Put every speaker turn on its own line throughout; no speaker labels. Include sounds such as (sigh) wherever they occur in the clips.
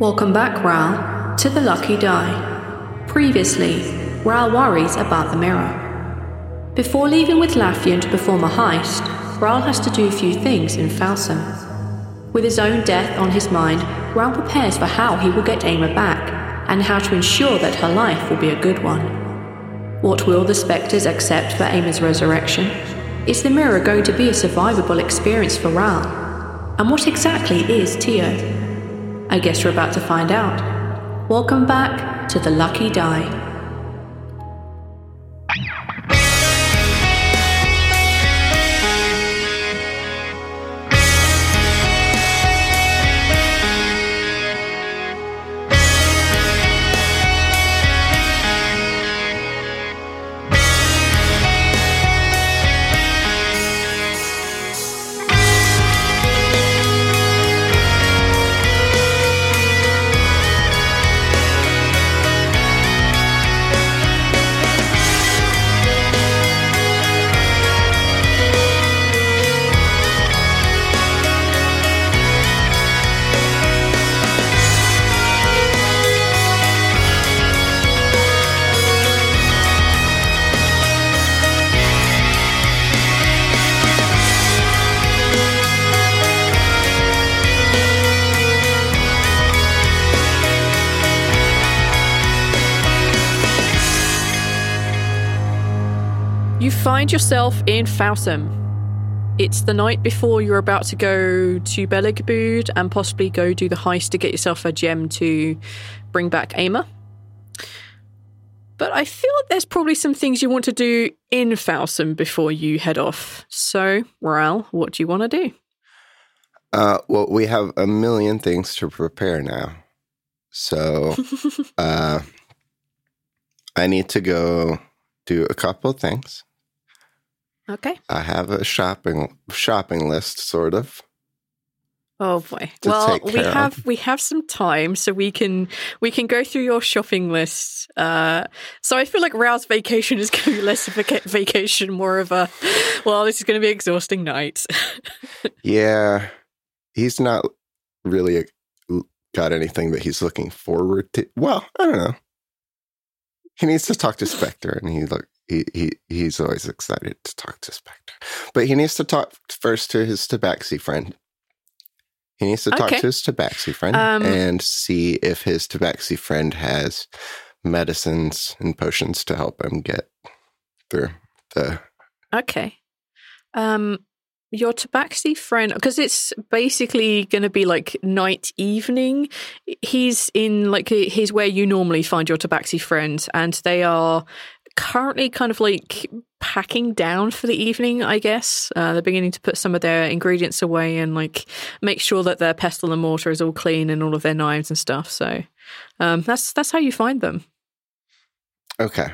Welcome back, Rhal, to the Lucky Die. Previously, Rhal worries about the mirror. Before leaving with Laffian to perform a heist, Rhal has to do a few things in Falsam. With his own death on his mind, Rhal prepares for how he will get Ama back and how to ensure that her life will be a good one. What will the spectres accept for Ama's resurrection? Is the mirror going to be a survivable experience for Rhal? And what exactly is Tio? I guess we're about to find out. Welcome back to the Lucky Die.
Find yourself in Falsam. It's the night before you're about to go to Belegabud and possibly go do the heist to get yourself a gem to bring back Ama. But I feel like there's probably some things you want to do in Falsam before you head off. So, Rhal, what do you want to do?
Uh, well, we have a million things to prepare now. So, (laughs) uh, I need to go do a couple of things.
Okay.
I have a shopping shopping list, sort of.
Oh boy. Well, we
care of.
have we have some time, so we can we can go through your shopping list. Uh, so I feel like Rhal's vacation is going to be less of a ca- vacation, more of a well, this is going to be an exhausting night. (laughs)
Yeah, he's not really got anything that he's looking forward to. Well, I don't know. He needs to talk to Spectre, and he look he, he he's always excited to talk to Spectre, but he needs to talk first to his Tabaxi friend. He needs to talk
Okay.
to his Tabaxi friend
Um,
and see if his Tabaxi friend has medicines and potions to help him get through the.
okay. Um, your Tabaxi friend, because it's basically going to be like night evening. He's in like he's where you normally find your Tabaxi friend, and they are currently kind of like packing down for the evening, I guess. Uh, they're beginning to put some of their ingredients away and like make sure that their pestle and mortar is all clean and all of their knives and stuff. So um, that's that's how you find them.
Okay.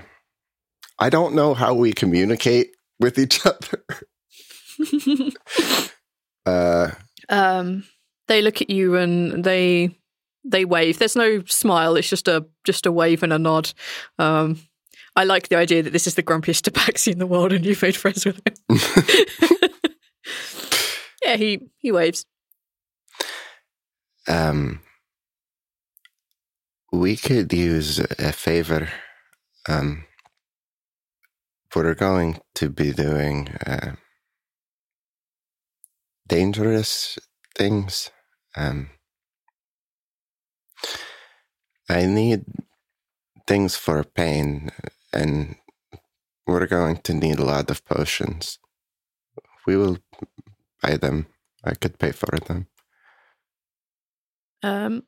I don't know how we communicate with each (laughs) other. (laughs) uh,
um, they look at you and they they wave. There's no smile. It's just a just a wave and a nod. Um, I like the idea that this is the grumpiest tabaxi in the world, and you've made friends with him. (laughs) yeah, he he waves.
um, we could use a favor. Um, we're going to be doing uh, dangerous things. Um, I need things for pain, and we're going to need a lot of potions. We will buy them. I could pay for them.
Um,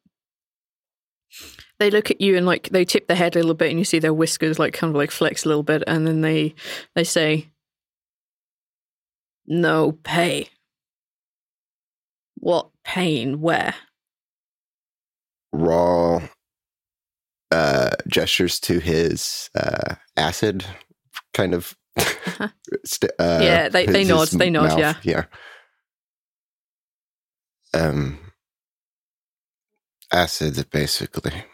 they look at you and like they tip their head a little bit, and you see their whiskers like kind of like flex a little bit, and then they they say, "No pay." What pain? Where?
Rhal uh, gestures to his uh, acid kind of. (laughs) st- uh,
Yeah, they- they
his-
nod,
his
they nod,
mouth,
yeah.
yeah. Um, acid basically.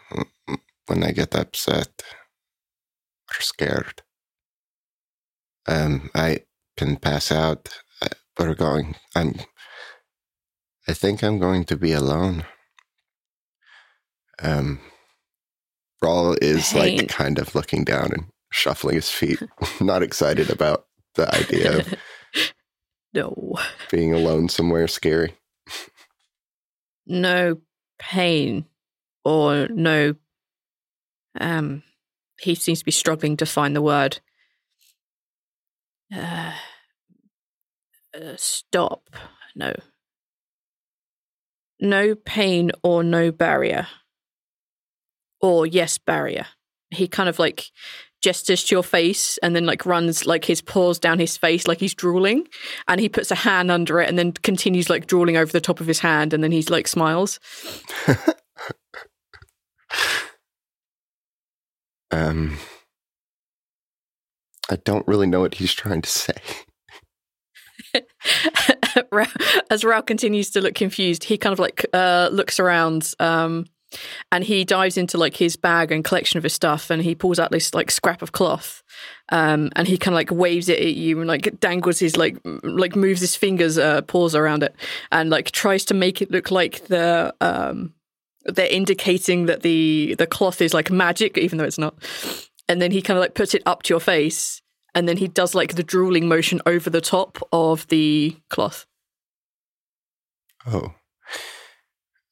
When I get upset or scared, um, I can pass out. Uh, We're going. I'm. I think I'm going to be alone. Um, Rhal is
Pain.
like kind of looking down and shuffling his feet, (laughs) not excited about the idea of (laughs)
no,
being alone somewhere scary.
no pain, or no. Um, he seems to be struggling to find the word. Uh, uh, stop. No. No pain or no barrier. Or yes, barrier. He kind of like gestures to your face and then like runs like his paws down his face like he's drooling and he puts a hand under it and then continues like drooling over the top of his hand and then he's like smiles. (laughs)
Um, I don't really know what he's trying to say. (laughs)
As Rhal continues to look confused, he kind of like uh, looks around um, and he dives into like his bag and collection of his stuff and he pulls out this like scrap of cloth um, and he kind of like waves it at you and like dangles his like m- like moves his fingers uh, paws around it and like tries to make it look like the um, they're indicating that the the cloth is like magic even though it's not and then he kind of like puts it up to your face and then he does like the drooling motion over the top of the cloth.
Oh.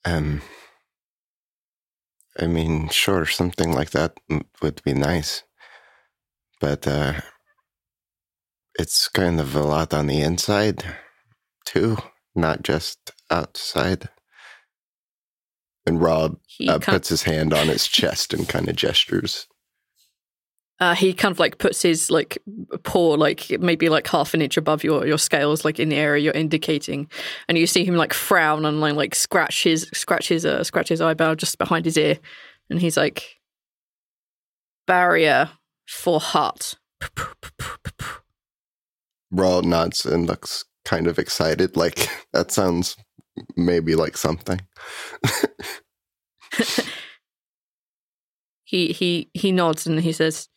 Um. I mean, sure, something like that would be nice, but uh, it's kind of a lot on the inside, too, not just outside. And Rob uh, puts his hand on his chest and kind of gestures.
Uh, he kind of like puts his like paw like maybe like half an inch above your your scales like in the area you're indicating and you see him like frown and like, like scratch his scratch his uh, scratch his eyebrow just behind his ear and he's like barrier for heart
Rhal nods and looks kind of excited. Like (laughs) that sounds maybe like something. (laughs)
he he he nods and he says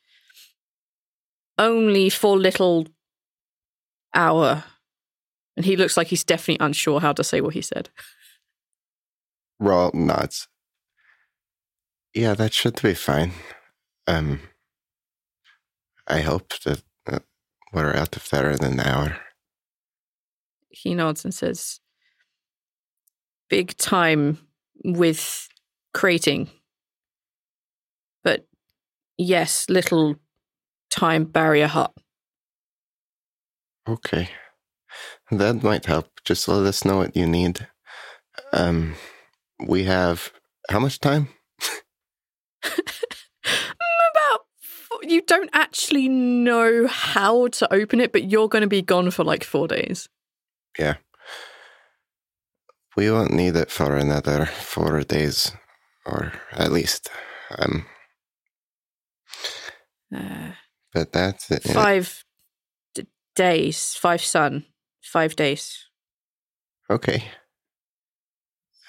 only for little hour and he looks like he's definitely unsure how to say what he said (laughs)
Rhal nods. Yeah, that should be fine. Um, I hope that uh, we're out of there in an hour.
he nods and says big time with creating but yes little time barrier hut
Okay, that might help. Just let us know what you need. Um, we have how much time? (laughs)
about you don't actually know how to open it but you're going to be gone for like four days
Yeah. We won't need it for another four days, or at least. Um,
uh,
but that's it.
five d- days five sun five days
Okay.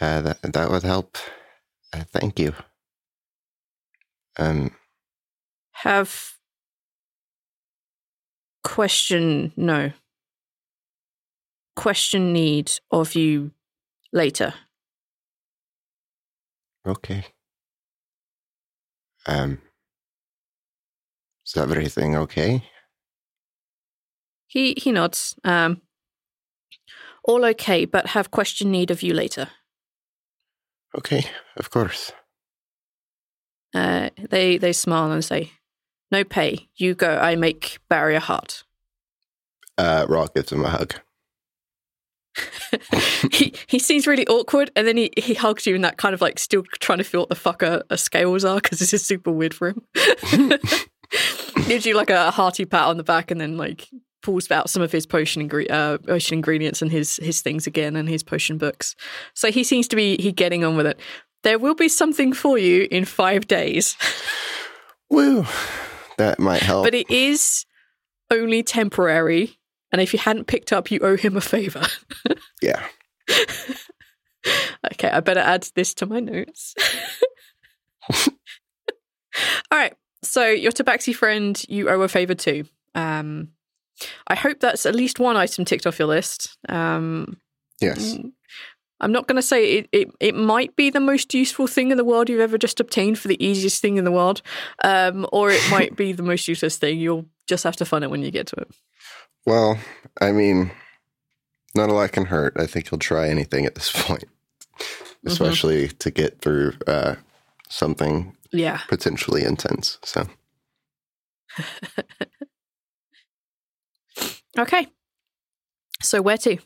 Uh, that that would help. Uh, thank you. Um,
have question no question need of you later
okay. Um, is everything okay?
he he nods um all okay but have question need of you later
Okay, of course.
Uh, they they smile and say, "No pay. You go. I make barrier heart."
Uh, Rhal gives him a hug. (laughs)
he he seems really awkward, and then he, he hugs you, in that kind of like still trying to feel what the fuck a, a scales are because this is super weird for him. (laughs) (laughs) (laughs) Gives you like a hearty pat on the back, and then like pulls out some of his potion ingre- uh, potion ingredients and his his things again, and his potion books. So he seems to be he getting on with it. There will be something for you in five days, (sighs)
Woo! That might help.
but it is only temporary. And if you hadn't picked up, you owe him a favor. (laughs)
yeah.
Okay, I better add this to my notes. (laughs) All right. So your tabaxi friend, you owe a favor to. Um, I hope that's at least one item ticked off your list. Um,
Yes.
I'm not going to say it, it. It might be the most useful thing in the world you've ever just obtained for the easiest thing in the world, um, or it might be the most useless thing. You'll just have to find it when you get to it.
Well, I mean, not a lot can hurt. I think he'll try anything at this (laughs) point, especially to get through uh, something
Yeah.
potentially intense. So, (laughs)
Okay. So where to?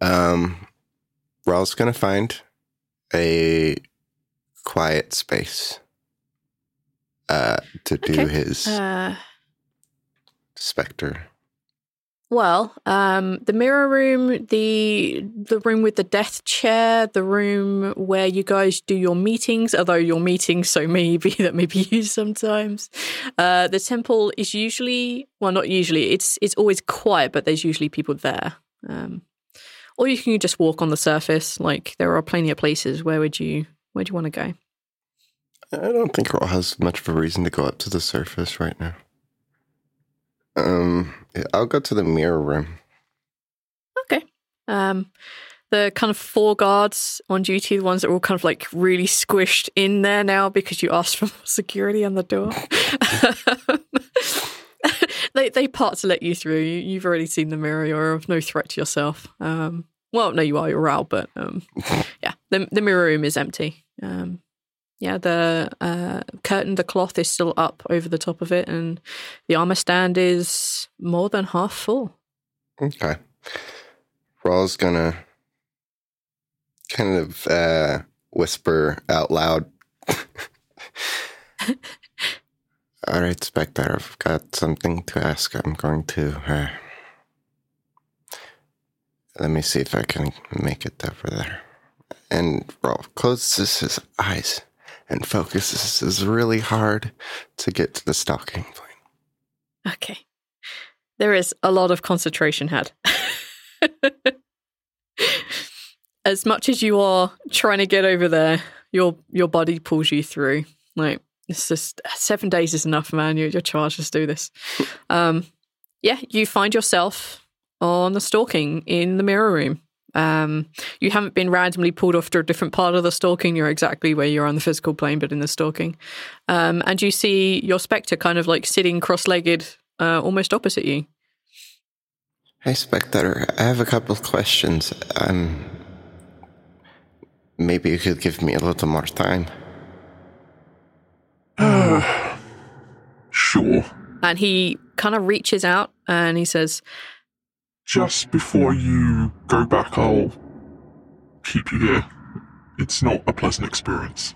um, Rhal's gonna find a quiet space uh, to do
Okay.
his
Uh,
specter.
Well, um, the mirror room, the the room with the death chair, the room where you guys do your meetings, although your meetings so maybe (laughs) that may be used sometimes. Uh, the temple is usually well, not usually. It's it's always quiet, but there's usually people there. Um, or you can just walk on the surface. Like there are plenty of places. Where would you Where do you want to go?
I don't think Rhal has much of a reason to go up to the surface right now. Um, I'll go to the mirror room.
Okay. Um, the kind of four guards on duty, the ones that are all kind of like really squished in there now because you asked for (laughs) more security on the door. (laughs) they they part to let you through. You, you've already seen the mirror. You're of no threat to yourself. Um, well, no, you are. You're out, but um, (laughs) yeah, the the mirror room is empty. Um, yeah, the uh, curtain, the cloth is still up over the top of it, and the armor stand is more than half full.
Okay. Rhal's gonna kind of uh, whisper out loud. (laughs) All right, Spectre, I've got something to ask. I'm going to. Uh, let me see if I can make it over there. And Rhal closes his eyes and focuses is really hard to get to the stalking point.
Okay. There is a lot of concentration had. (laughs) as much as you are trying to get over there, your your body pulls you through. Like it's just seven days is enough, man. You're, you're charged. Just do this. (laughs) Um, yeah, you find yourself on the stalking in the mirror room. Um, you haven't been randomly pulled off to a different part of the stalking. You're exactly where you're on the physical plane, but in the stalking. Um, and you see your spectre kind of like sitting cross-legged, uh, almost opposite you.
Hey, Spectre, I have a couple of questions. Um, maybe you could give me a little more time. (sighs)
Sure.
And he kind of reaches out and he says,
Just before you go back, I'll keep you here. It's not a pleasant experience.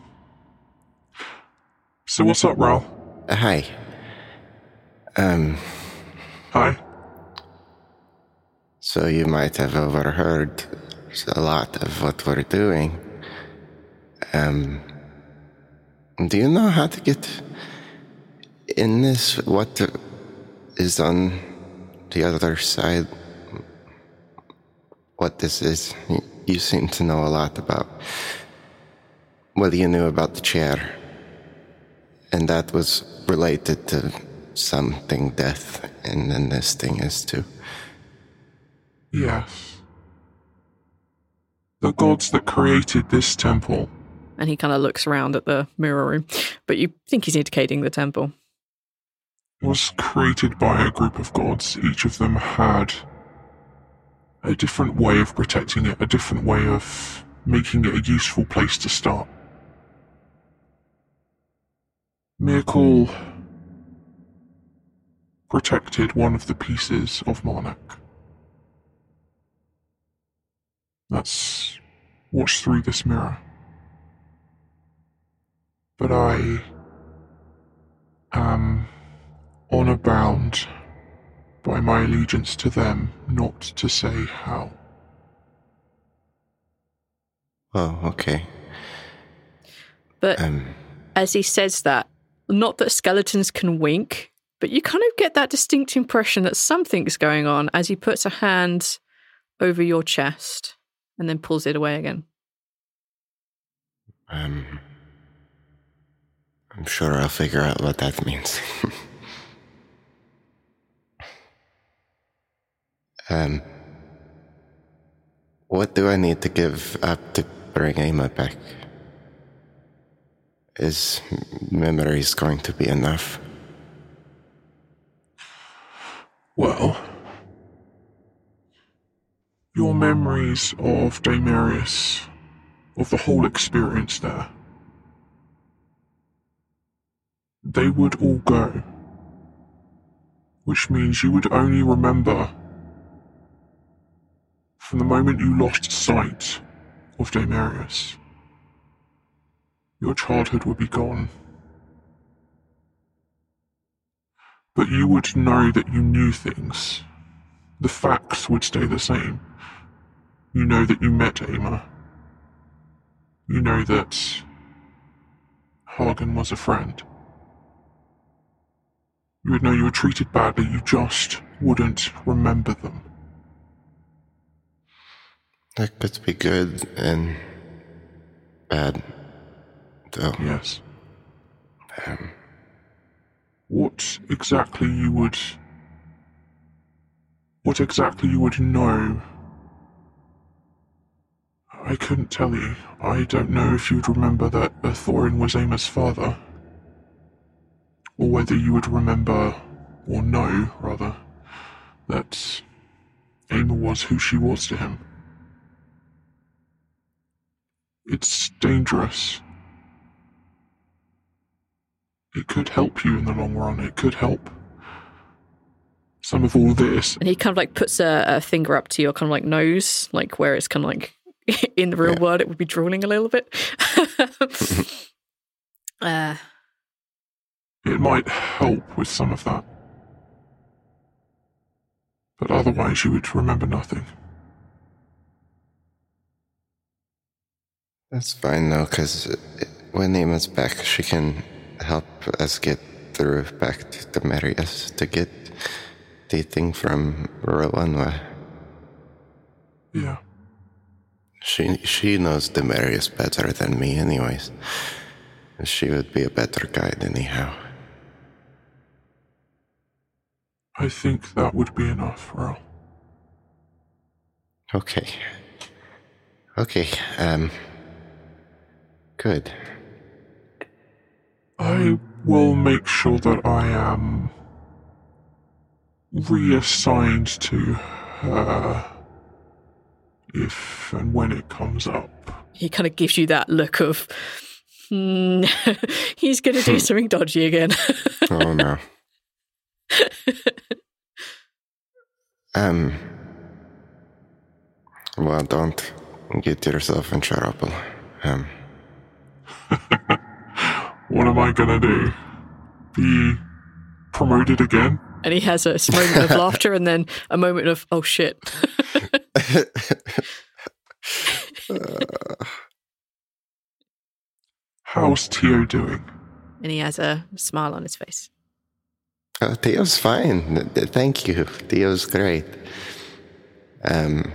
So what's up, Rhal?
Uh, hi. Um,
Hi.
so you might have overheard a lot of what we're doing. Um, do you know how to get in this? What is on the other side? What this is? You- You seem to know a lot about. Well, you knew about the chair, and that was related to something death, and then this thing is too.
Yes. The gods that created this temple
and he kind of looks around at the mirror room, but you think he's indicating the temple.
was created by a group of gods. Each of them had a different way of protecting it, a different way of making it a useful place to start. Myrkul protected one of the pieces of Marnak. That's what's through this mirror. But I am honor bound by my allegiance to them not to say how.
Oh, okay.
But
Um,
as he says that, not that skeletons can wink, but you kind of get that distinct impression that something's going on as he puts a hand over your chest and then pulls it away again.
um, I'm sure I'll figure out what that means. (laughs) um, what do I need to give up to bring Emma back? Is memories going to be enough?
Well, your memories of Daemarius, of the whole experience there, they would all go. Which means you would only remember from the moment you lost sight of Daemarius. Your childhood would be gone. But you would know that you knew things. The facts would stay the same. You know that you met Ama. You know that Hagen was a friend. You would know you were treated badly, you just wouldn't remember them.
That could be good and bad, though.
Yes.
Um,
What exactly you would. What exactly you would know. I couldn't tell you. I don't know if you'd remember that Thorin was Ama's father. Or whether you would remember, or know, rather, that Ama was who she was to him. It's dangerous. It could help you in the long run. It could help. Some of all this.
And he kind of like puts a, a finger up to your kind of like nose, like where it's kind of like (laughs) in the real
Yeah.
world, it would be drooling a little bit. (laughs) uh,
It might help with some of that. But otherwise, you would remember nothing.
That's fine though, because when Emma's back, she can help us get through back to Daemarius to get the thing from Rowanwa.
Yeah.
She she knows Daemarius better than me, anyways. She would be a better guide anyhow.
I think that would be enough, Earl.
Okay. Okay. Um. Good.
I will make sure that I am reassigned to her if and when it comes up.
he kind of gives you that look of, hmm, (laughs) he's going to do something dodgy again.
Oh no. um. Well, don't get yourself in trouble. Um. (laughs)
What am I gonna do? Be promoted again?
and he has a moment of (laughs) laughter and then a moment of, oh shit. (laughs)
How's Tio doing?
and he has a smile on his face.
Oh, Tio's fine. Thank you. Tio's great. Um,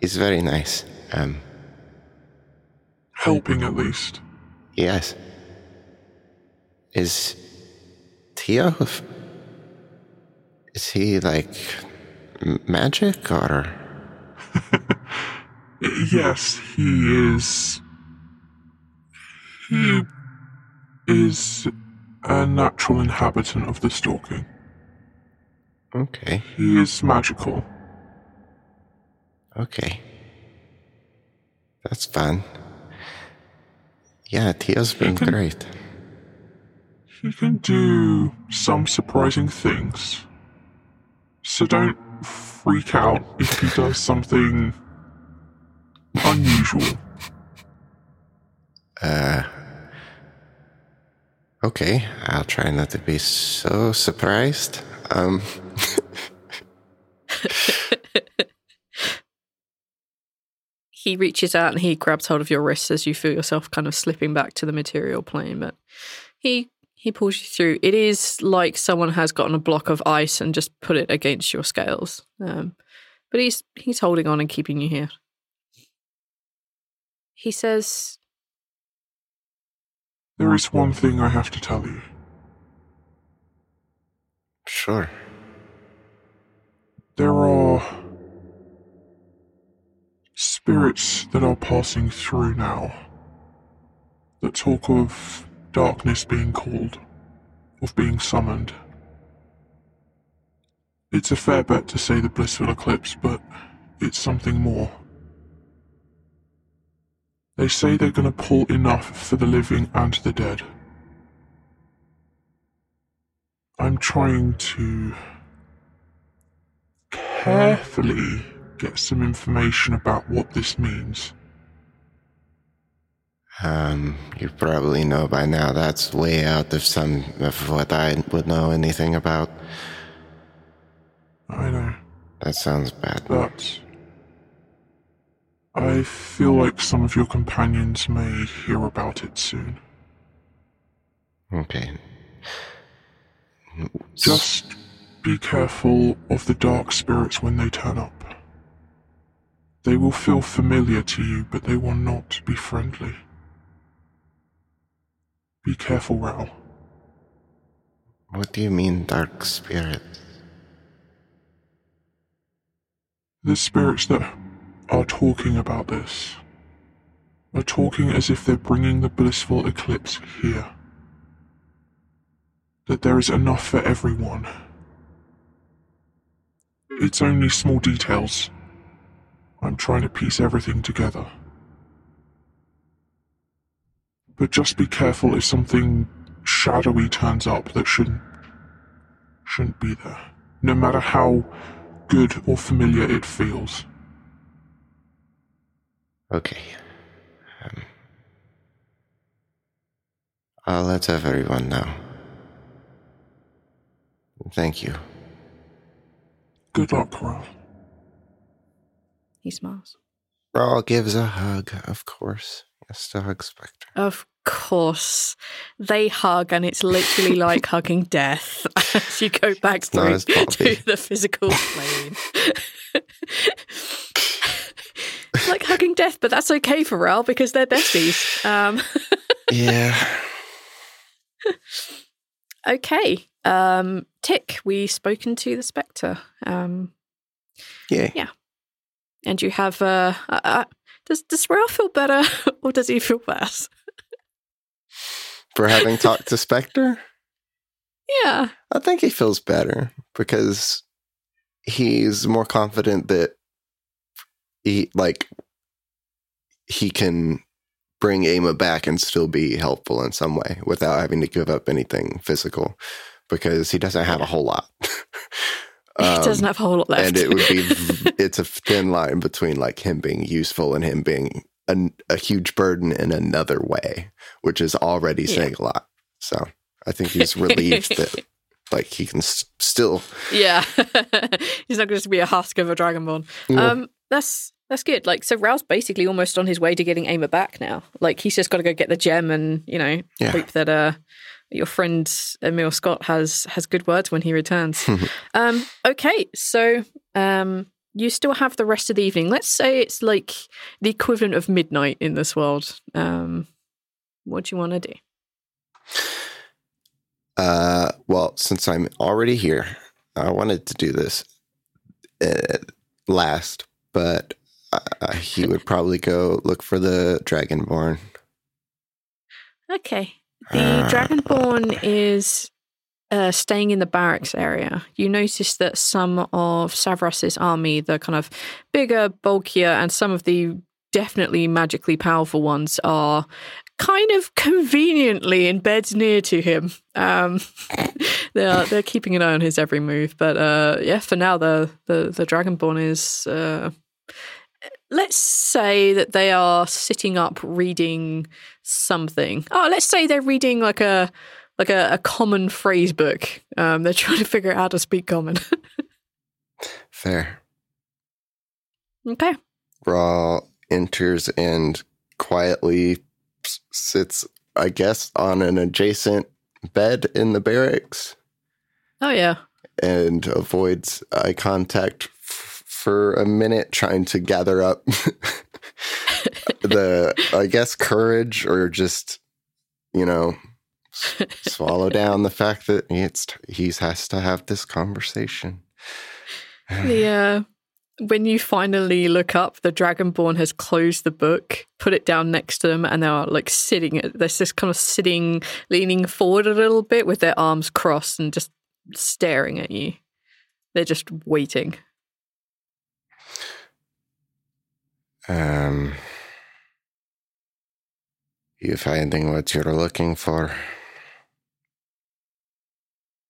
he's very nice. Um,
Helping at least.
yes. Is f- Is he like magic or? (laughs)
Yes, he is. He is a natural inhabitant of the stalking.
Okay.
He is magical.
Okay. That's fun. Yeah, Tio's been great.
he can do some surprising things. So don't freak out if he does something unusual.
Uh, okay, I'll try not to be so surprised. Um, (laughs) (laughs)
he reaches out and he grabs hold of your wrist as you feel yourself kind of slipping back to the material plane, but he he pulls you through. It is like someone has gotten a block of ice and just put it against your scales. Um, but he's he's holding on and keeping you here. He says,
There is one thing I have to tell you.
sure.
There are spirits that are passing through now that talk of darkness being called, of being summoned. It's a fair bet to say the blissful eclipse, but it's something more. They say they're to pull enough for the living and the dead. I'm trying to carefully get some information about what this means.
Um, you probably know by now that's way out of some of what I would know anything about.
I know,
That sounds bad.
but I feel like some of your companions may hear about it soon.
Okay.
Just be careful of the dark spirits when they turn up. They will feel familiar to you, but they will not be friendly. Be careful, Rhal.
What do you mean, dark spirits?
The spirits that are talking about this are talking as if they're bringing the blissful eclipse here. That there is enough for everyone. It's only small details. I'm trying to piece everything together. But just be careful if something shadowy turns up that shouldn't shouldn't be there. No matter how good or familiar it feels.
Okay. Um, I'll let everyone know. Thank you.
Good luck, Rhal.
He smiles.
Rhal gives a hug, of course. Yes, to hug Spectre.
Of course, they hug, and it's literally (laughs) like hugging death (laughs) as you go back through to the physical (laughs) plane. like hugging death, but that's okay for Rhal because they're besties. Um,
Yeah.
okay, um, Tick, we've spoken to the Spectre, um,
Yay.
Yeah. And you have. Uh, uh, uh, does does Rhal feel better, (laughs) or does he feel worse?
For having talked to Spectre,
Yeah,
I think he feels better because he's more confident that he like he can bring Ama back and still be helpful in some way without having to give up anything physical because he doesn't have a whole lot. (laughs)
he doesn't
Um,
have a whole lot left.
and it would be, (laughs) it's a thin line between like him being useful and him being an, a huge burden in another way, which is already
Yeah.
saying a lot. So I think he's relieved that (laughs) like he can s- still
Yeah, (laughs) he's not going to be a husk of a dragonborn.
Yeah.
Um, that's that's good. Like, so Rhal's basically almost on his way to getting Ama back now. Like, he's just got to go get the gem and you know
Yeah.
hope that uh your friend Emil Scott has has good words when he returns. (laughs) um, okay, so um. You still have the rest of the evening. Let's say it's like the equivalent of midnight in this world. Um, what do you want to do?
Uh, well, since I'm already here, I wanted to do this uh, last, but uh, he would probably go look for the Dragonborn. (laughs)
Okay. The
Ah.
Dragonborn is uh, staying in the barracks area. You notice that some of Savras's army, the kind of bigger, bulkier, and some of the definitely magically powerful ones, are kind of conveniently in beds near to him. Um, (laughs) they're they're keeping an eye on his every move, but uh, yeah, for now the the the Dragonborn is. Uh, let's say that they are sitting up reading something. Oh, let's say they're reading like a like a, a common phrase book. Um, they're trying to figure out how to speak common. (laughs)
Fair.
okay.
Rhal enters and quietly sits, I guess, on an adjacent bed in the barracks
Oh yeah.
and avoids eye contact for a minute, trying to gather up (laughs) the, I guess, courage or just, you know, swallow down the fact that it's he has to have this conversation. (sighs)
The uh, when you finally look up, the Dragonborn has closed the book, put it down next to them, and they're like sitting. They're just kind of sitting, leaning forward a little bit with their arms crossed and just staring at you. They're just waiting.
Um, you finding what you're looking for?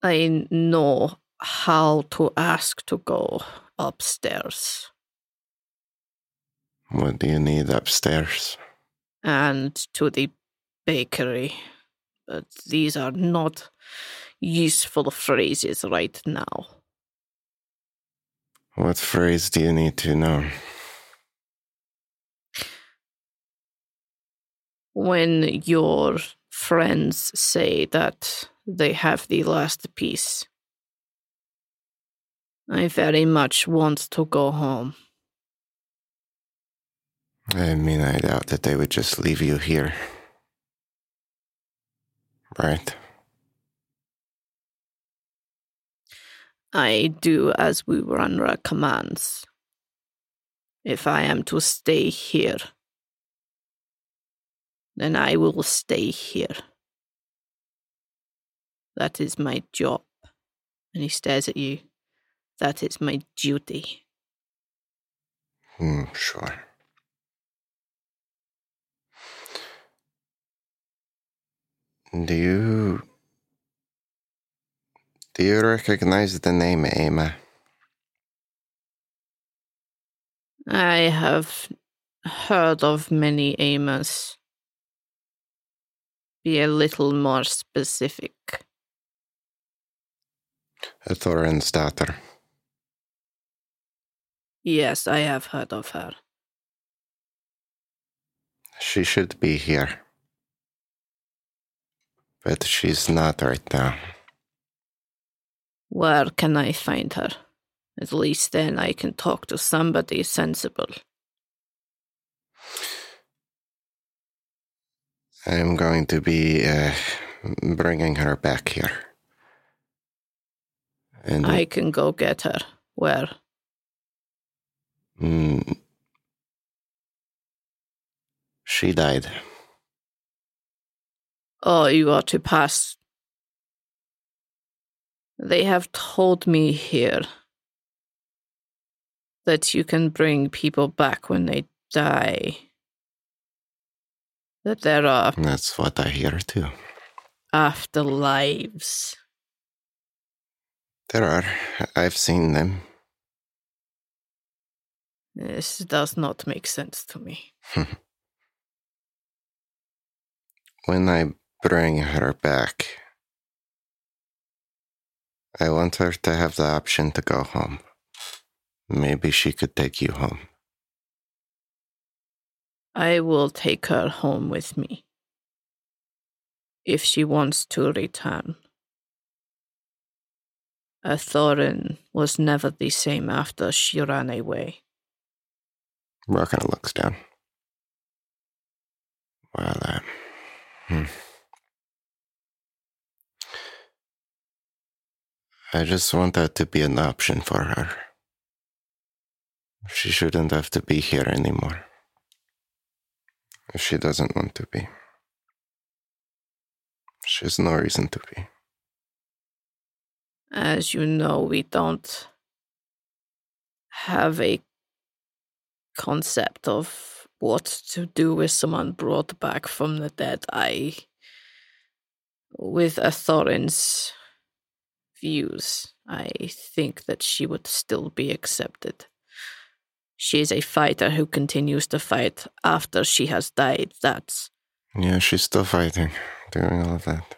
I know how to ask to go upstairs
What do you need upstairs?
and to the bakery, but these are not useful phrases right now.
What phrase do you need to know?
When your friends say that they have the last piece. I very much want to go home.
I mean, I doubt that they would just leave you here. Right?
I do as Wurunra commands. If I am to stay here, then I will stay here. That is my job. And he stares at you. That is my duty.
Hmm, sure. Do you. Do you recognize the name Emma?
I have heard of many Amos. Be a little more specific.
Thorin's daughter.
Yes, I have heard of her.
She should be here. But she's not right now.
Where can I find her? At least then I can talk to somebody sensible.
I'm going to be uh, bringing her back here. And
I can go get her. Where?
Mm, she died.
Oh, you are to pass. They have told me here that you can bring people back when they die. That äh, there are
That's what I hear too.
afterlives.
There are. I've seen them.
This does not make sense to me. (laughs)
When I bring her back, I want her to have the option to go home. Maybe she could take you home.
I will take her home with me. If she wants to return. Thorin was never the same after she ran away.
Rock kind of looks down. Well, uh, hmm. I just want that to be an option for her. She shouldn't have to be here anymore. She doesn't want to be, she has no reason to be.
As you know, we don't have a concept of what to do with someone brought back from the dead. I, with Athorin's views, I think that she would still be accepted. She is a fighter who continues to fight after she has died. That's
Yeah, she's still fighting, doing all of that.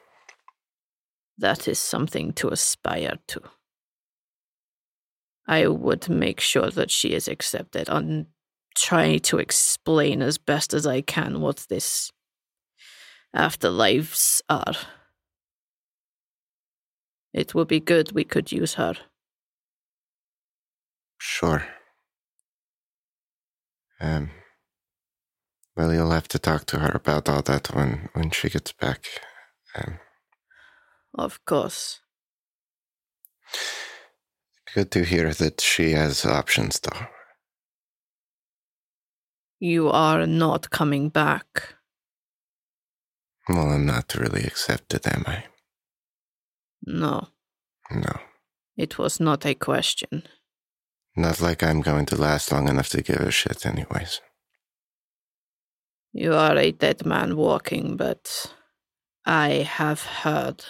that is something to aspire to. I would make sure that she is accepted and try to explain as best as I can what this afterlives are. It would be good we could use her.
Sure. Um. Well, you'll have to talk to her about all that when when she gets back. Um,
Of course.
good to hear that she has options, though.
You are not coming back.
Well, I'm not really accepted, am I?
No,
No.
it was not a question.
Not like I'm going to last long enough to give a shit, anyways.
You are a dead man walking, but I have heard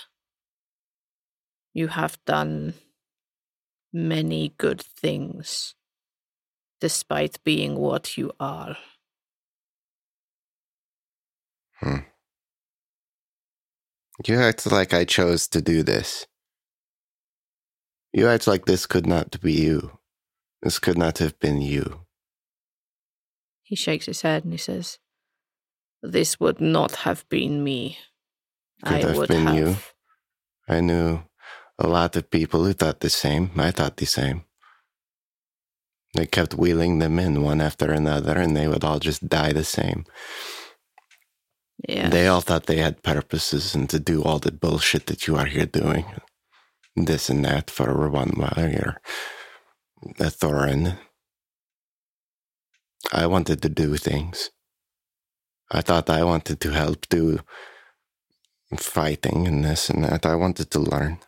you have done many good things despite being what you are.
Hmm. You act like I chose to do this. You act like this could not be you. This could not have been you.
He shakes his head and he says, This would not have been me.
Could
I
have
would
been
have.
you. I knew a lot of people who thought the same. I thought the same. They kept wheeling them in one after another, and they would all just die the same.
Yeah.
They all thought they had purposes and to do all the bullshit that you are here doing. This and that for one while you're a Thorin. I wanted to do things. I thought I wanted to help do fighting and this and that. I wanted to learn.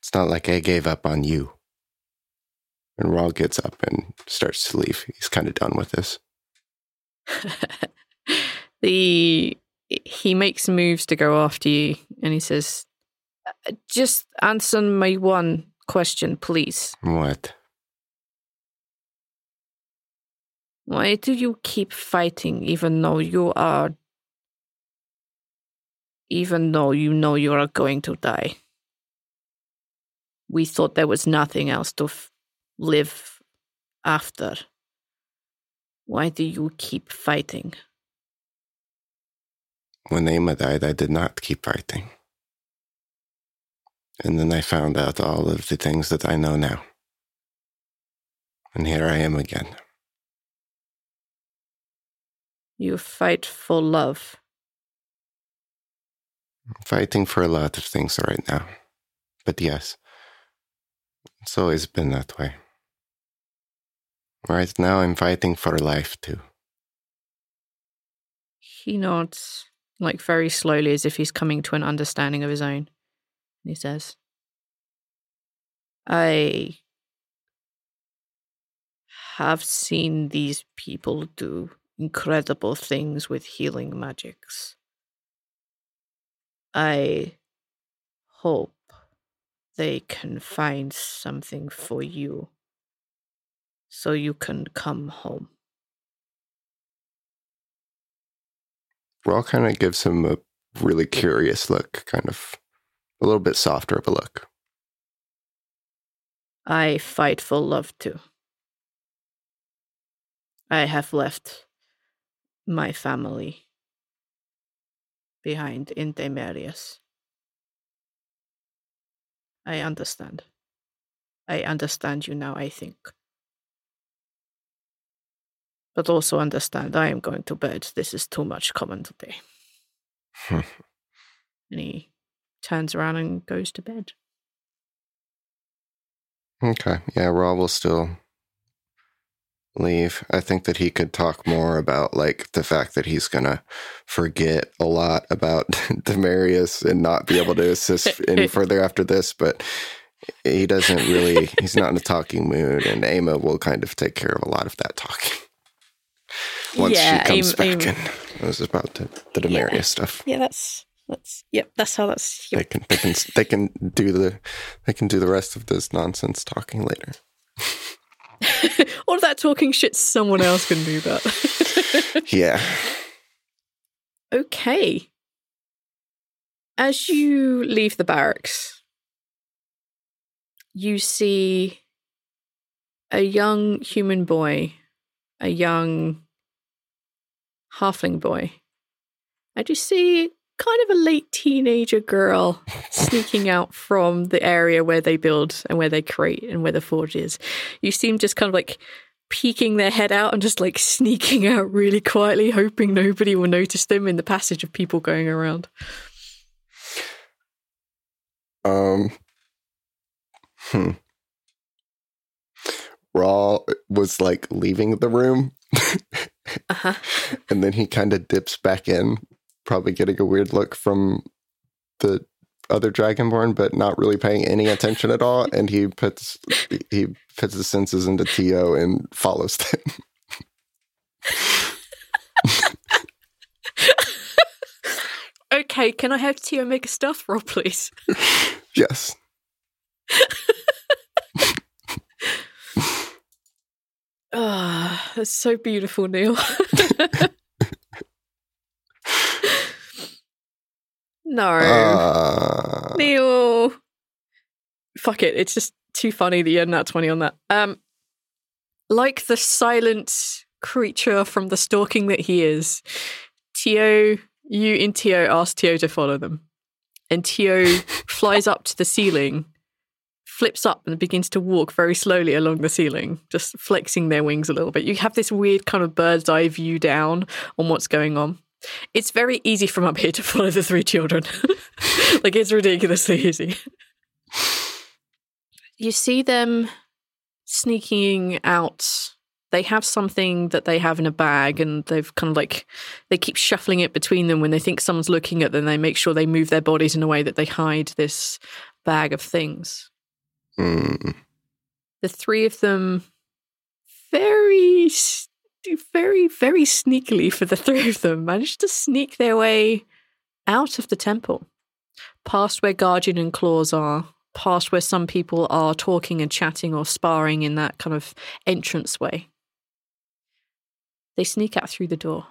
It's not like I gave up on you. And Rhal gets up and starts to leave. He's kind of done with this. (laughs)
the he makes moves to go after you and he says "Uh, just answer my one question please
What?
why do you keep fighting even though you are even though you know you are going to die we thought there was nothing else to f- live after why do you keep fighting
When Ama died, I did not keep fighting. And then I found out all of the things that I know now. And here I am again.
you fight for love I'm
Fighting for a lot of things right now. But yes, it's always been that way. Right now, I'm fighting for life too.
He nods, like very slowly, as if he's coming to an understanding of his own. He says, I have seen these people do incredible things with healing magics. I hope they can find something for you so you can come home.
Rhal kind of gives him a really curious look, kind of a little bit softer of a look.
I fight for love too. I have left my family behind in Daemarius. I understand. I understand you now, I think. But also understand I am going to bed. This is too much common today. (laughs) And he turns around and goes to bed.
Okay. Yeah, Rhal will still leave. I think that he could talk more about like the fact that he's gonna forget a lot about (laughs) Daemarius and not be able to assist any (laughs) further after this, but he doesn't really he's not in a talking mood and Ama will kind of take care of a lot of that talking. (laughs) once
Yeah,
she comes
aim-
back
aim.
in. I was about to, the Demaria stuff.
Yeah, that's that's yep. That's how that's.
They can they can they can do the they can do the rest of this nonsense talking later. (laughs)
All of that talking shit. Someone else can do that. (laughs)
Yeah.
okay. As you leave the barracks, you see a young human boy, a young halfling boy, and you see kind of a late teenager girl sneaking out from the area where they build and where they create and where the forge is. You seem just kind of like peeking their head out and just like sneaking out really quietly, hoping nobody will notice them in the passage of people going around.
Um. Hmm. Rhal was like leaving the room,
Uh-huh. (laughs)
and then he kind of dips back in, probably getting a weird look from the other dragonborn, but not really paying any (laughs) attention at all. And he puts he puts his senses into Tio and follows them.
Okay, can I have Tio make a stealth roll, please?
yes. (laughs)
Ah, that's so beautiful, Neil. (laughs) no.
Uh,
Neil. Fuck it. It's just too funny that you had that 20 on that. Um, like the silent creature from the stalking that he is, Tio, you in Tio ask Tio to follow them. And Tio (laughs) flies up to the ceiling, flips up, and begins to walk very slowly along the ceiling, just flexing their wings a little bit. You have this weird kind of bird's eye view down on what's going on. It's very easy from up here to follow the three children. (laughs) like, it's ridiculously easy. You see them sneaking out. They have something that they have in a bag, and they've kind of like they keep shuffling it between them when they think someone's looking at them. They make sure they move their bodies in a way that they hide this bag of things.
mm,
The three of them, very, s- very, very sneakily for the (laughs) three of them, managed to sneak their way out of the temple, past where Guardian and Claws are, past where some people are talking and chatting or sparring in that kind of entrance way. They sneak out through the door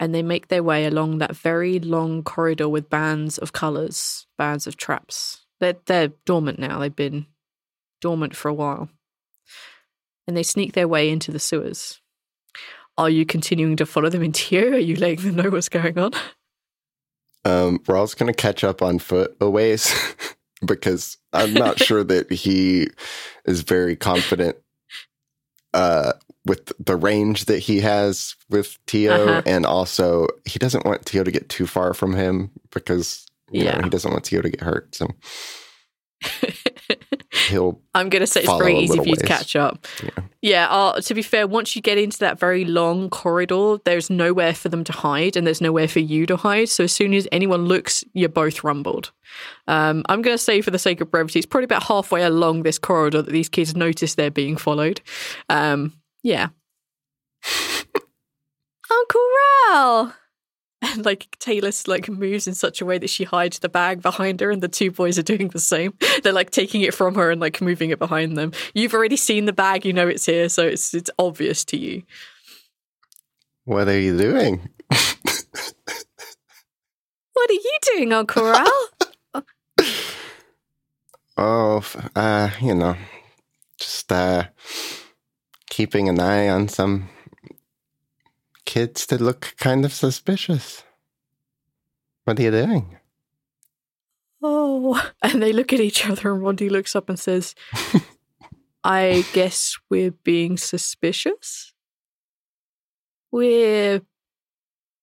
and they make their way along that very long corridor with bands of colours, bands of traps. They're, they're dormant now. They've been dormant for a while. And they sneak their way into the sewers. Are you continuing to follow them into you? Are you letting them know what's going on?
um, Rhal's going to catch up on foot a ways (laughs) because I'm not (laughs) sure that he is very confident uh, with the range that he has with Tio,
Uh-huh.
and also he doesn't want Tio to get too far from him because you know,
Yeah.
he doesn't want Tio to get hurt. So (laughs) he'll
I'm going to say it's
Follow
very easy for you to catch up.
Yeah.
Yeah, uh, to be fair, once you get into that very long corridor, there's nowhere for them to hide and there's nowhere for you to hide. So as soon as anyone looks, you're both rumbled. Um, I'm going to say, for the sake of brevity, it's probably about halfway along this corridor that these kids notice they're being followed. Um, yeah. (laughs) Uncle Rhal! And (laughs) like Talus like moves in such a way that she hides the bag behind her, and the two boys are doing the same. (laughs) They're like taking it from her and like moving it behind them. You've already seen the bag, you know it's here, so it's it's obvious to you.
What are you doing? (laughs)
What are you doing, Uncle Rhal?
Oh, uh, you know, just uh, keeping an eye on some kids that look kind of suspicious. What are you doing?
oh, (laughs) and they look at each other, and Rondi looks up and says, (laughs) "I guess we're being suspicious. We're."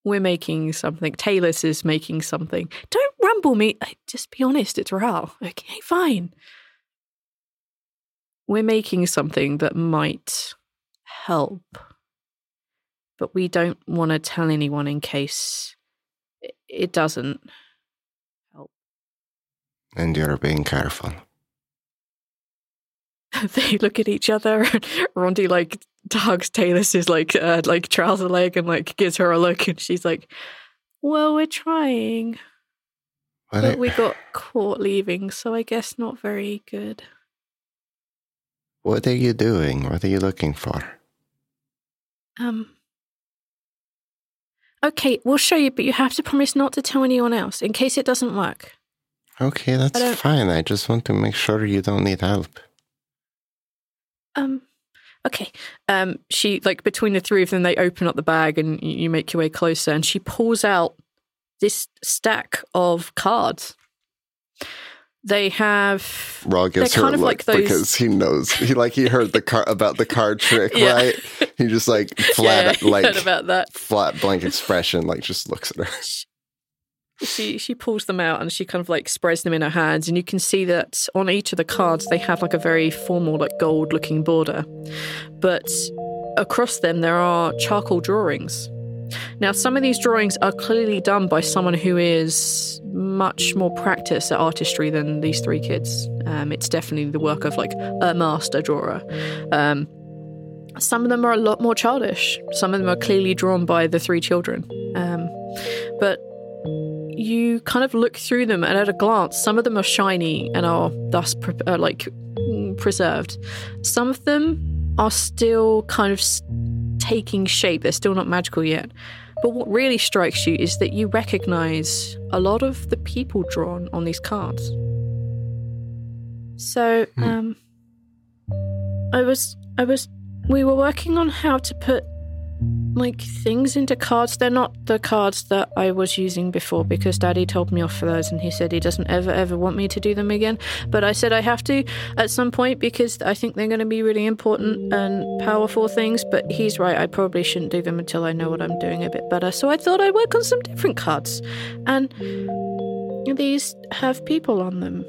We're making something. Talus is making something. Don't rumble me. Just be honest. It's Rhal. Okay, fine. We're making something that might help, but we don't want to tell anyone in case it- it doesn't. Help.
And you're being careful. (laughs)
they look at each other and Rondi like hugs Talus' like uh, like trouser leg and like gives her a look, and she's like, "Well, we're trying, but
are,
we got caught leaving, so I guess not very good."
what are you doing? What are you looking for?
Um. Okay, we'll show you, but you have to promise not to tell anyone else in case it doesn't work.
Okay, that's
don't-
fine. I just want to make sure you don't need help.
Um. Okay. Um. She like between the three of them, they open up the bag and you, you make your way closer, and she pulls out this stack of cards. They have
Rhal gives her
kind
a
like those-
because he knows he like he heard the car about the card (laughs) trick,
Yeah.
right? He just like (laughs)
yeah,
flat
you
like
about that.
flat blank expression, like just looks at her. (laughs)
she she pulls them out and she kind of like spreads them in her hands and you can see that on each of the cards they have like a very formal like gold looking border but across them there are charcoal drawings now some of these drawings are clearly done by someone who is much more practice at artistry than these three kids. Um, it's definitely the work of like a master drawer. Um, some of them are a lot more childish. Some of them are clearly drawn by the three children. Um, but you kind of look through them and at a glance some of them are shiny and are thus pre- uh, like mm, preserved. Some of them are still kind of taking shape. They're still not magical yet but what really strikes you is that you recognize a lot of the people drawn on these cards so
Hmm.
um i was i was we were working on how to put like things into cards. They're not the cards that I was using before because Daddy told me off for those and he said he doesn't ever ever want me to do them again. But I said I have to at some point because I think they're going to be really important and powerful things. But he's right, I probably shouldn't do them until I know what I'm doing a bit better. So I thought I'd work on some different cards. And these have people on them.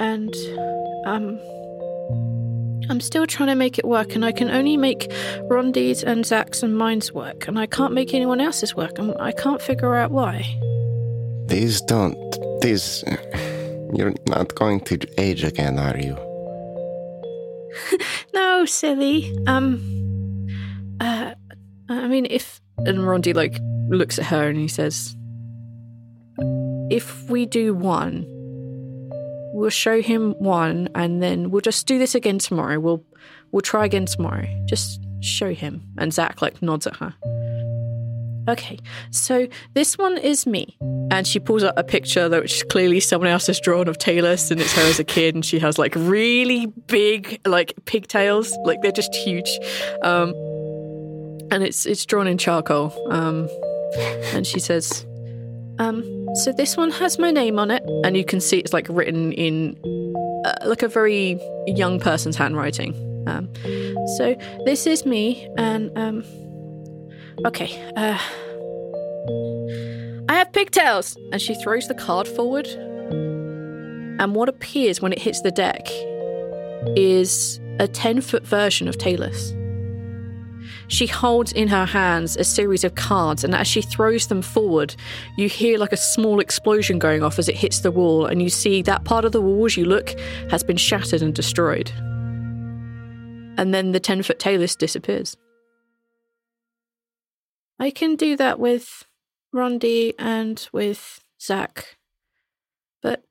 And um I'm still trying to make it work, and I can only make Rondi's and Zach's and mine's work, and I can't make anyone else's work, and I can't figure out why.
These don't these you're not going to age again, are you? (laughs)
No, silly. Um, uh, I mean, if and Rondi like looks at her and he says, "If we do one, we'll show him one, and then we'll just do this again tomorrow. We'll we'll try again tomorrow. Just show him." And Zach like nods at her. Okay, so this one is me. And she pulls out a picture that which clearly someone else has drawn of Talus, and it's her as a kid, and she has like really big like pigtails, like they're just huge. Um, and it's it's drawn in charcoal. Um, and she says, um, "So this one has my name on it, and you can see it's like written in uh, like a very young person's handwriting. Um, so this is me, and um, okay, uh, I have pigtails. And she throws the card forward. And what appears when it hits the deck is a 10 foot version of Talus. She holds in her hands a series of cards, and as she throws them forward, you hear like a small explosion going off as it hits the wall, and you see that part of the wall, as you look, has been shattered and destroyed. And then the 10 foot Talus disappears. I can do that with Rondi and with Zach, but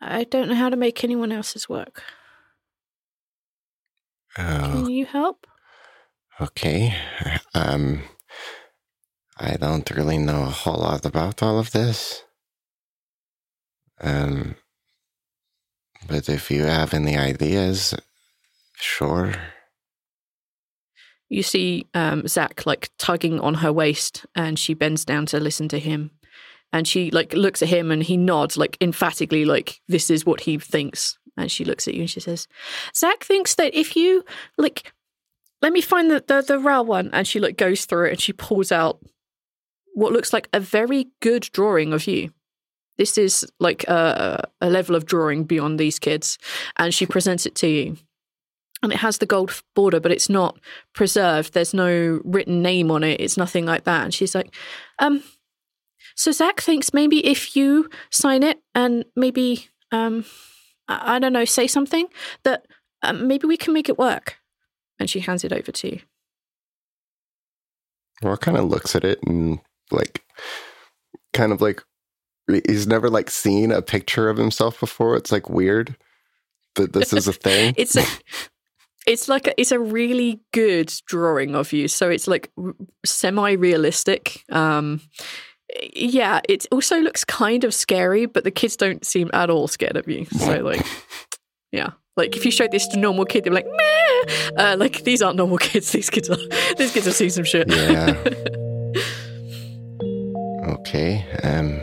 I don't know how to make anyone else's work.
Oh,
Can uh, you help?
Okay. Um I don't really know a whole lot about all of this. Um but if you have any ideas, sure.
You see um, Zach like tugging on her waist, and she bends down to listen to him. And she like looks at him, and he nods like emphatically, like this is what he thinks. And she looks at you, and she says, "Zach thinks that if you like, let me find the the, the one." And she like goes through it, and she pulls out what looks like a very good drawing of you. This is like a, a level of drawing beyond these kids, and she presents it to you and it has the gold border, but it's not preserved. There's no written name on it. It's nothing like that. And she's like, um, so Zach thinks maybe if you sign it and maybe, um, I, I don't know, say something that um, maybe we can make it work. And she hands it over to you.
Rhal kind of looks at it and like, kind of like, he's never like seen a picture of himself before. It's like weird that this is a (laughs) thing.
It's a, it's like a, it's a really good drawing of you. So it's like semi realistic. Um, yeah, it also looks kind of scary, but the kids don't seem at all scared of you. So like, (laughs) yeah. Like if you showed this to a normal kid, they're like, Meh! Uh, like these aren't normal (laughs) kids. These kids are these kids have seen some shit.
Yeah. (laughs) okay. Um.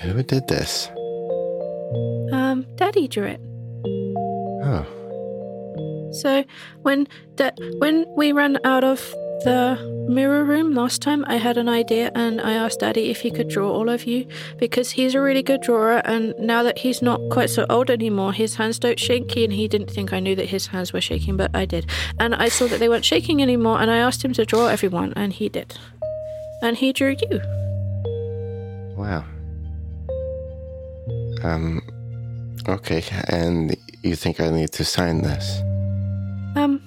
Who did this?
Um, Daddy drew it.
Oh.
So when da- when we ran out of the mirror room last time, I had an idea and I asked Daddy if he could draw all of you because he's a really good drawer. And now that he's not quite so old anymore, his hands don't shaky. And he didn't think I knew that his hands were shaking, but I did. And I saw that they weren't shaking anymore. And I asked him to draw everyone, and he did. And he drew you.
Wow. Um. Okay, and you think I need to sign this?
Um,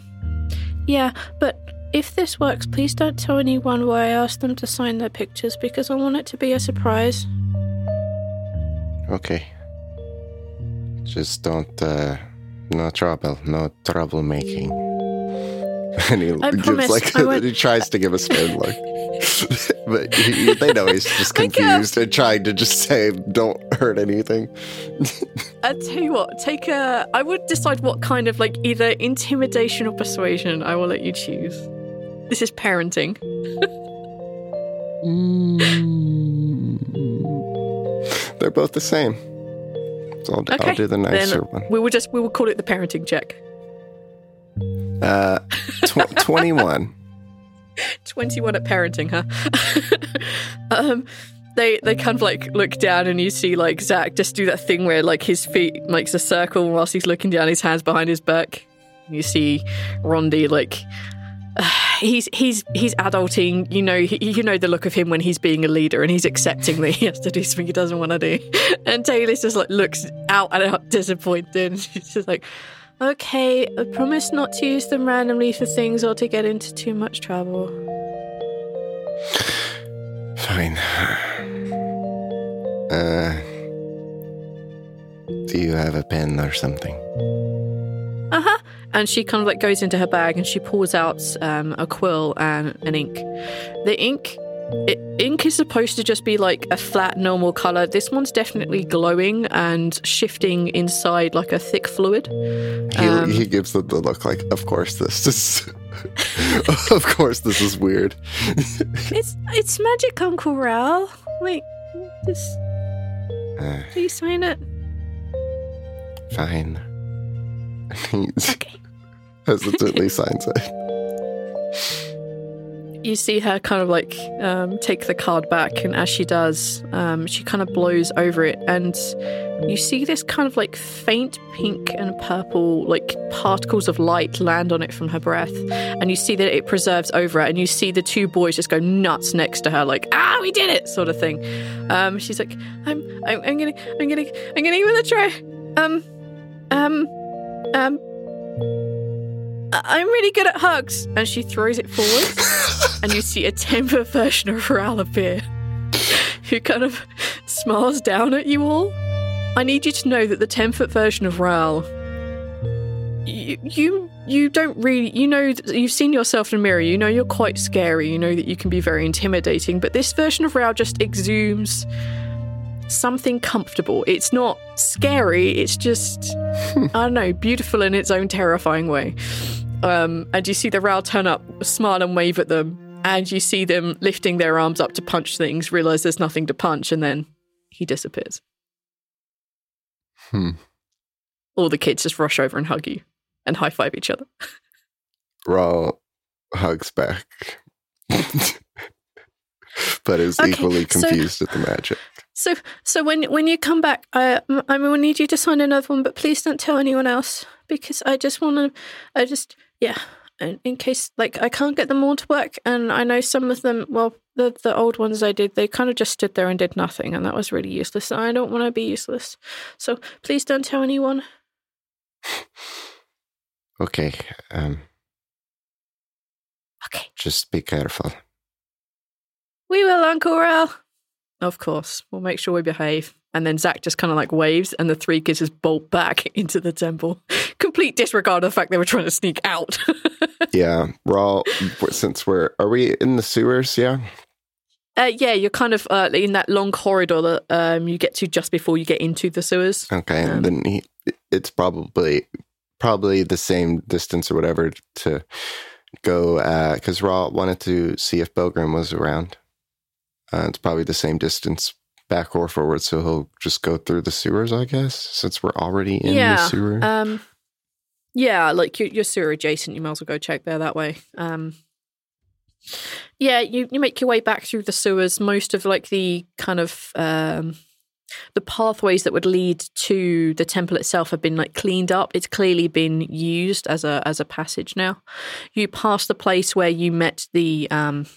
yeah, but if this works, please don't tell anyone why I asked them to sign their pictures because I want it to be a surprise.
Okay. Just don't, uh, no trouble, no troublemaking. (laughs) And he
I
gives like, (laughs) he tries to give a spin look. (laughs) but he, they know he's just confused and trying to just say, don't hurt anything.
I tell you what, take a. I would decide what kind of like either intimidation or persuasion. I will let you choose. This is parenting.
They're both the same. So I'll,
Okay.
I'll do the nicer
then
one.
we will just we will call it the parenting check.
Uh, tw- (laughs) 21.
21 at parenting, huh? (laughs) um, they they kind of like look down and you see like Zach just do that thing where like his feet makes a circle whilst he's looking down, his hands behind his back. You see Rondi like he's he's he's adulting. You know he, you know the look of him when he's being a leader and he's accepting that he has to do something he doesn't want to do. (laughs) And Talus just like looks out and out (laughs) disappointed. She's just like.
Okay, I promise not to use them randomly for things or to get into too much trouble.
Fine. Uh, do you have a pen or something?
Uh huh. And she kind of like goes into her bag and she pulls out um, a quill and an ink. The ink, it, ink is supposed to just be like a flat, normal color. This one's definitely glowing and shifting inside like a thick fluid.
He,
Um,
he gives them the look like, of course this is, (laughs) of course this is weird. (laughs)
It's it's magic, Uncle Rhal. Wait, just
Uh,
please sign it.
fine. He
Okay.
hesitantly signs it.
You see her kind of like um, take the card back, and as she does, um, she kind of blows over it, and you see this kind of like faint pink and purple, like particles of light land on it from her breath, and you see that it preserves over it, and you see the two boys just go nuts next to her, like "Ah, we did it!" sort of thing. Um, she's like, "I'm, I'm, I'm gonna, I'm gonna, I'm gonna give it a try." Um, um, um. I'm really good at hugs, and she throws it forward (laughs) and you see a 10 foot version of Rhal appear, who kind of smiles down at you all. I need you to know that the 10 foot version of Rhal, you, you, you don't really, you know, you've seen yourself in a mirror, you know you're quite scary, you know that you can be very intimidating, but this version of Rhal just exudes something comfortable. It's not scary, it's just, (laughs) I don't know, beautiful in its own terrifying way. Um, and you see the Rhal turn up, smile and wave at them, and you see them lifting their arms up to punch things, realize there's nothing to punch, and then he disappears.
Hmm.
All the kids just rush over and hug you and high five each other. (laughs)
Rhal hugs back, (laughs) but is
Okay,
equally
so-
confused at the magic.
So so when when you come back, I I will need you to sign another one, but please don't tell anyone else because I just want to. I just yeah. In, in case like I can't get them all to work, and I know some of them. Well, the the old ones I did, they kind of just stood there and did nothing, and that was really useless. And I don't want to be useless, so please don't tell anyone.
Okay. Um.
Okay.
Just be careful.
We will, Uncle Rhal. Of course. We'll make sure we behave. And then Zach just kind of like waves, and the three kids just bolt back (laughs) into the temple. (laughs) Complete disregard of the fact they were trying to sneak out. (laughs)
Yeah, we're all since we're are we in the sewers? Yeah.
uh, yeah, you're kind of uh, in that long corridor that um, you get to just before you get into the sewers.
Okay,
Um,
and then he, it's probably probably the same distance or whatever to go because Rhal wanted to see if Bogrim was around. Uh, it's probably the same distance back or forward, so he'll just go through the sewers, I guess, since we're already in
Yeah,
the sewer.
Um, yeah, like you're, you're sewer adjacent. You might as well go check there that way. Um, yeah, you, you make your way back through the sewers. Most of like the kind of um, the pathways that would lead to the temple itself have been like cleaned up. It's clearly been used as a as a passage now. You pass the place where you met the um,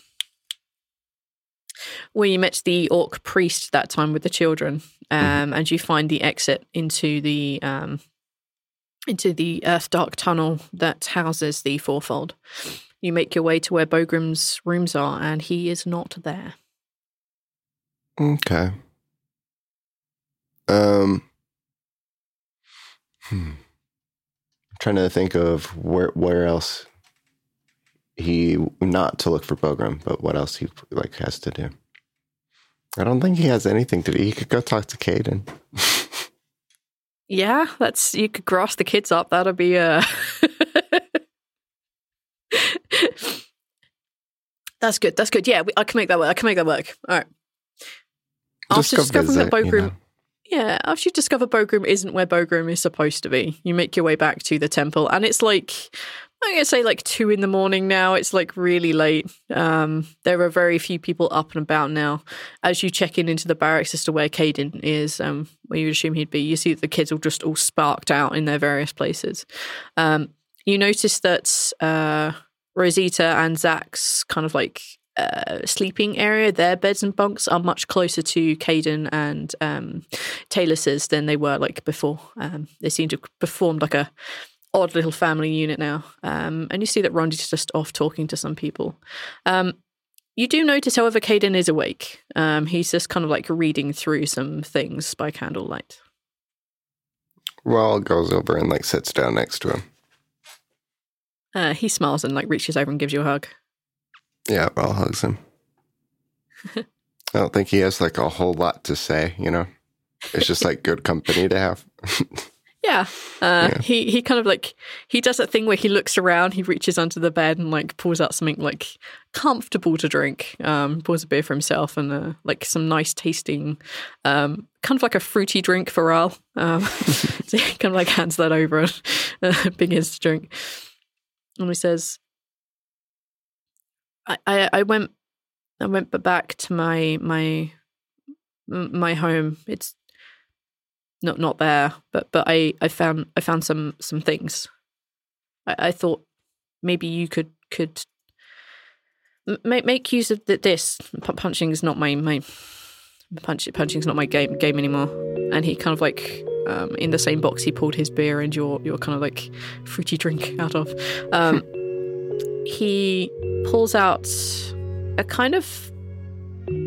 where you met the orc priest that time with the children, um, and you find the exit into the um, into the Earth Dark tunnel that houses the fourfold. You make your way to where Bogrim's rooms are, and he is not there.
okay. Um. Hmm. I'm trying to think of where where else he not to look for Bogrim, but what else he like has to do. I don't think he has anything to do. He could go talk to Caden.
Yeah, that's you could grass the kids up. That'll be uh (laughs) That's good. That's good. Yeah, we, I can make that work. I can make that work. All right. After
Just go
discovering that
visit, you know.
yeah, after you discover Bogrim isn't where Bogrim is supposed to be, you make your way back to the temple, and it's like I'm gonna say like two in the morning now. It's like really late. Um, there are very few people up and about now. As you check in into the barracks as to where Caden is, um, where you would assume he'd be, you see that the kids are just all sparked out in their various places. Um, you notice that uh, Rosita and Zach's kind of like uh, sleeping area, their beds and bunks are much closer to Caden and um, Talus than they were like before. Um, they seem to have performed like a odd little family unit now. Um, and you see that Rondi's just off talking to some people. Um, you do notice, however, Caden is awake. Um, he's just kind of like reading through some things by candlelight.
Rhal goes over and like sits down next to him.
Uh, he smiles and like reaches over and gives you a hug.
Yeah, Rhal hugs him. (laughs) I don't think he has like a whole lot to say, you know. It's just like good company to have. (laughs)
Yeah. Uh,
Yeah.
He he kind of like he does that thing where he looks around, he reaches under the bed and like pulls out something like comfortable to drink. Um, pours a beer for himself and uh, like some nice tasting, um, kind of like a fruity drink for Al. Um, (laughs) so he kind of like hands that over and (laughs) uh, begins to drink. And he says, I, I I went I went back to my my my home. It's not not there, but but I I found I found some some things. I, I thought maybe you could could make make use of th- this. P- punching is not my my punch punching's not my game game anymore. And he kind of like um, in the same box he pulled his beer and your your kind of like fruity drink out of. Um, (laughs) he pulls out a kind of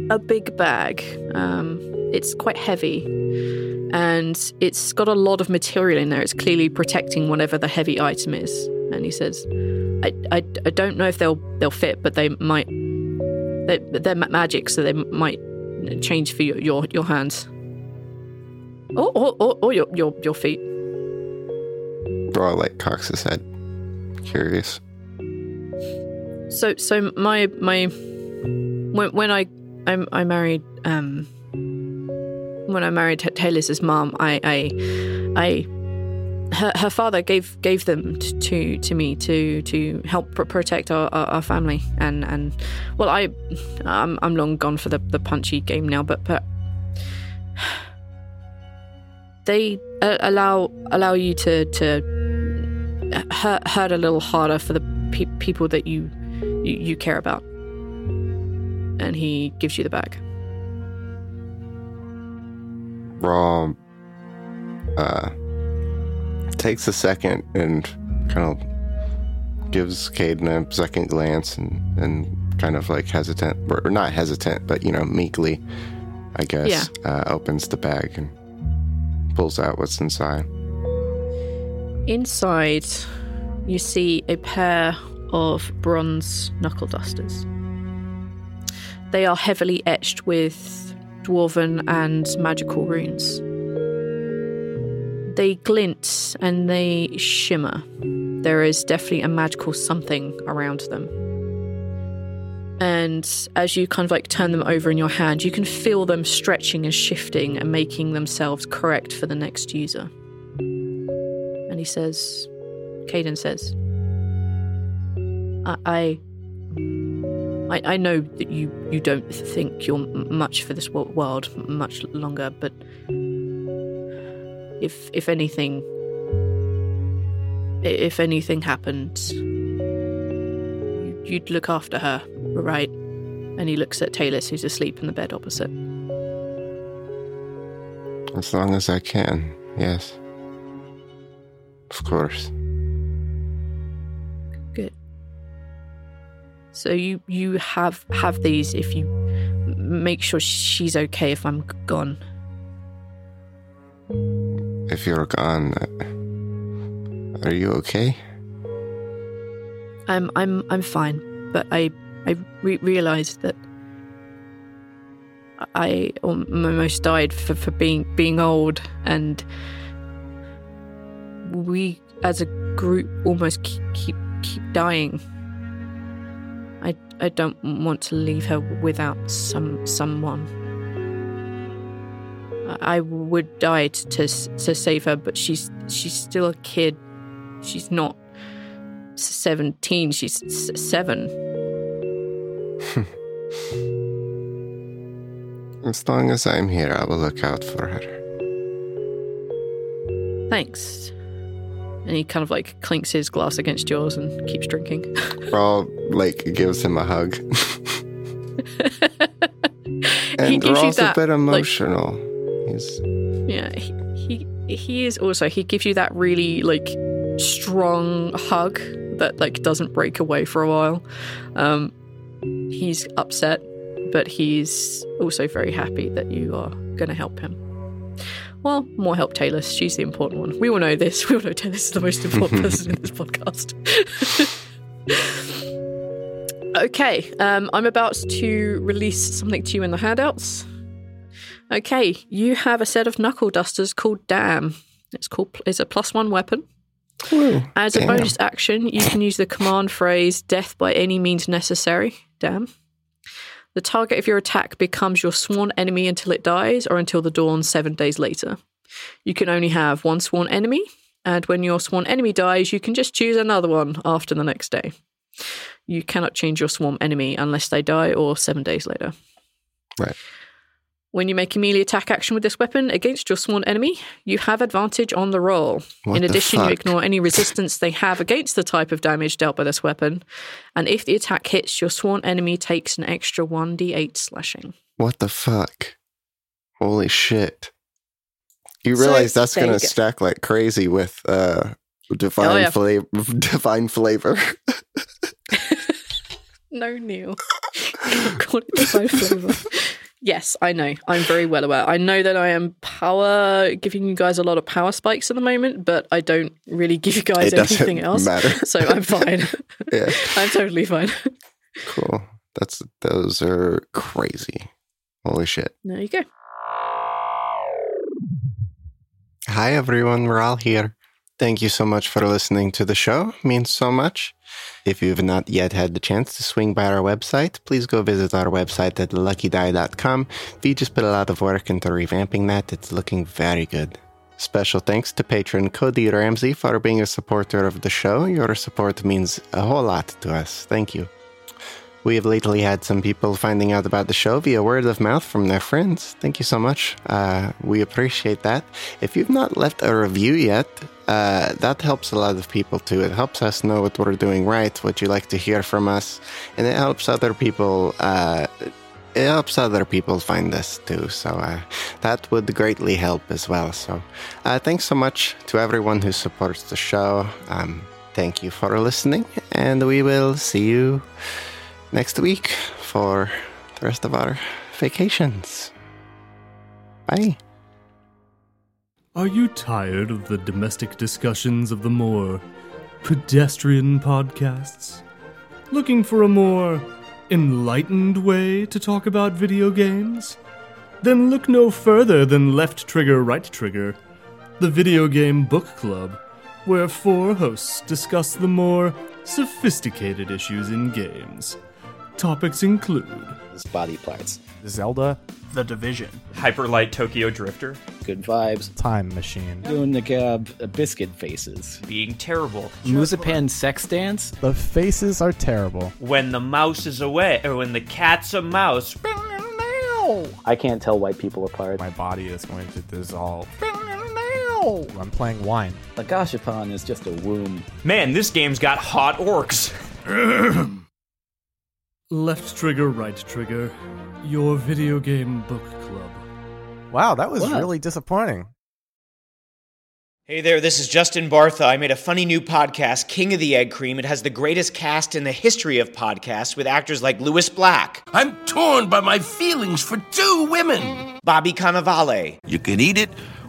a big bag. Um, it's quite heavy and it's got a lot of material in there. It's clearly protecting whatever the heavy item is. And he says, "I, I, I don't know if they'll they'll fit, but they might. They, they're magic, so they might change for your your, your hands, or or, or, or your, your your feet."
Rhal like cocks his head, curious.
So so my my when when I I, I married um when I married Ta- Talus' mom, I I I her, her father gave gave them to to me to to help pr- protect our, our, our family and and well I I'm I'm long gone for the the punchy game now, but but (sighs) they uh, allow allow you to to hurt, hurt a little harder for the pe- people that you, you you care about. And he gives you the bag.
Rhal uh, takes a second and kind of gives Caden a second glance and, and kind of like hesitant, or not hesitant, but you know, meekly, I guess, uh, opens the bag and pulls out what's inside.
Inside, you see a pair of bronze knuckle dusters. They are heavily etched with dwarven and magical runes. They glint and they shimmer. There is definitely a magical something around them. And as you kind of like turn them over in your hand, you can feel them stretching and shifting and making themselves correct for the next user. And he says, Caden says, I, I, I know that you, you don't think you're much for this wo- world much longer, but if if anything, if anything happened, you- you'd look after her, right? And he looks at Talus, who's asleep in the bed opposite.
As long as I can, yes. Of course.
So you you have have these if you make sure she's okay if I'm gone.
If you're gone, uh, are you okay?
I'm I'm I'm fine, but I I re- realized that I almost died for, for being being old, and we as a group almost keep keep, keep dying. I I don't want to leave her without some someone. I would die to to, to save her, but she's she's still a kid. She's not 17, she's 7. (laughs)
As long as I'm here, I will look out for her.
Thanks. And he kind of like clinks his glass against yours and keeps drinking. (laughs)
Rhal, like, gives him a hug. (laughs) And
he gives you
Rhal's a
that
bit
like,
emotional. He's
Yeah, he, he he is also he gives you that really like strong hug that like doesn't break away for a while. Um he's upset, but he's also very happy that you are going to help him. Well, more help Talus. She's the important one. We all know this. (laughs) We all know is the most important (laughs) person in this podcast. (laughs) okay, um, I'm about to release something to you in the handouts. Okay, you have a set of knuckle dusters called Dam. It's called it's a plus one weapon.
Ooh,
As a bonus action, you can use the command phrase "Death by any means necessary." Damn. The target of your attack becomes your sworn enemy until it dies, or until the dawn seven days later. You can only have one sworn enemy, and when your sworn enemy dies, you can just choose another one after the next day. You cannot change your sworn enemy unless they die or seven days later.
Right.
When you make a melee attack action with this weapon against your sworn enemy, you have advantage on the roll.
What
In
the
addition, you ignore any resistance they have against the type of damage dealt by this weapon. And if the attack hits, your sworn enemy takes an extra 1d8 slashing.
What the fuck? Holy shit. You
So,
realize that's going to stack like crazy with uh divine
Oh, yeah.
flavor (laughs) divine flavor. (laughs)
No, Neil. (laughs) Call it divine flavor. Yes, I know. I'm very well aware. I know that I am power giving you guys a lot of power spikes at the moment, but I don't really give you guys
It
anything else.
matter. (laughs)
So I'm fine. (laughs)
yeah. (laughs)
I'm totally fine.
Cool. That's those are crazy. Holy shit.
There you go.
Hi everyone, we're all here. Thank you so much for listening to the show. Means so much. If you've not yet had the chance to swing by our website, please go visit our website at luckydie.com. We just put a lot of work into revamping that. It's looking very good. Special thanks to patron Cody Ramsey for being a supporter of the show. Your support means a whole lot to us. Thank you. We have lately had some people finding out about the show via word of mouth from their friends. Thank you so much. Uh, we appreciate that. If you've not left a review yet, uh, that helps a lot of people too. It helps us know what we're doing right, what you like to hear from us, and it helps other people. Uh, it helps other people find us too. So uh, that would greatly help as well. So uh, thanks so much to everyone who supports the show. Um, thank you for listening, and we will see you next week for the rest of our vacations. Bye.
Are you tired of the domestic discussions of the more pedestrian podcasts? Looking for a more enlightened way to talk about video games? Then look no further than Left Trigger, Right Trigger, the video game book club, where four hosts discuss the more sophisticated issues in games. Topics include
body parts.
Zelda,
The Division.
Hyperlight Tokyo Drifter.
Good vibes.
Time Machine,
Doing the uh, biscuit faces.
Being terrible.
Musapan Sex Dance.
The faces are terrible.
When the mouse is away, or when the cat's a mouse.
I can't tell white people apart.
My body is going to dissolve. I'm playing wine.
The Gashapon is just a womb.
Man, this game's got hot orcs. (clears throat)
Left Trigger, Right Trigger, your video game book club.
Wow, that was
What?
really disappointing.
Hey there, this is Justin Bartha. I made a funny new podcast, King of the Egg Cream. It has the greatest cast in the history of podcasts with actors like Lewis Black,
I'm torn by my feelings for two women.
Bobby Cannavale,
You can eat it,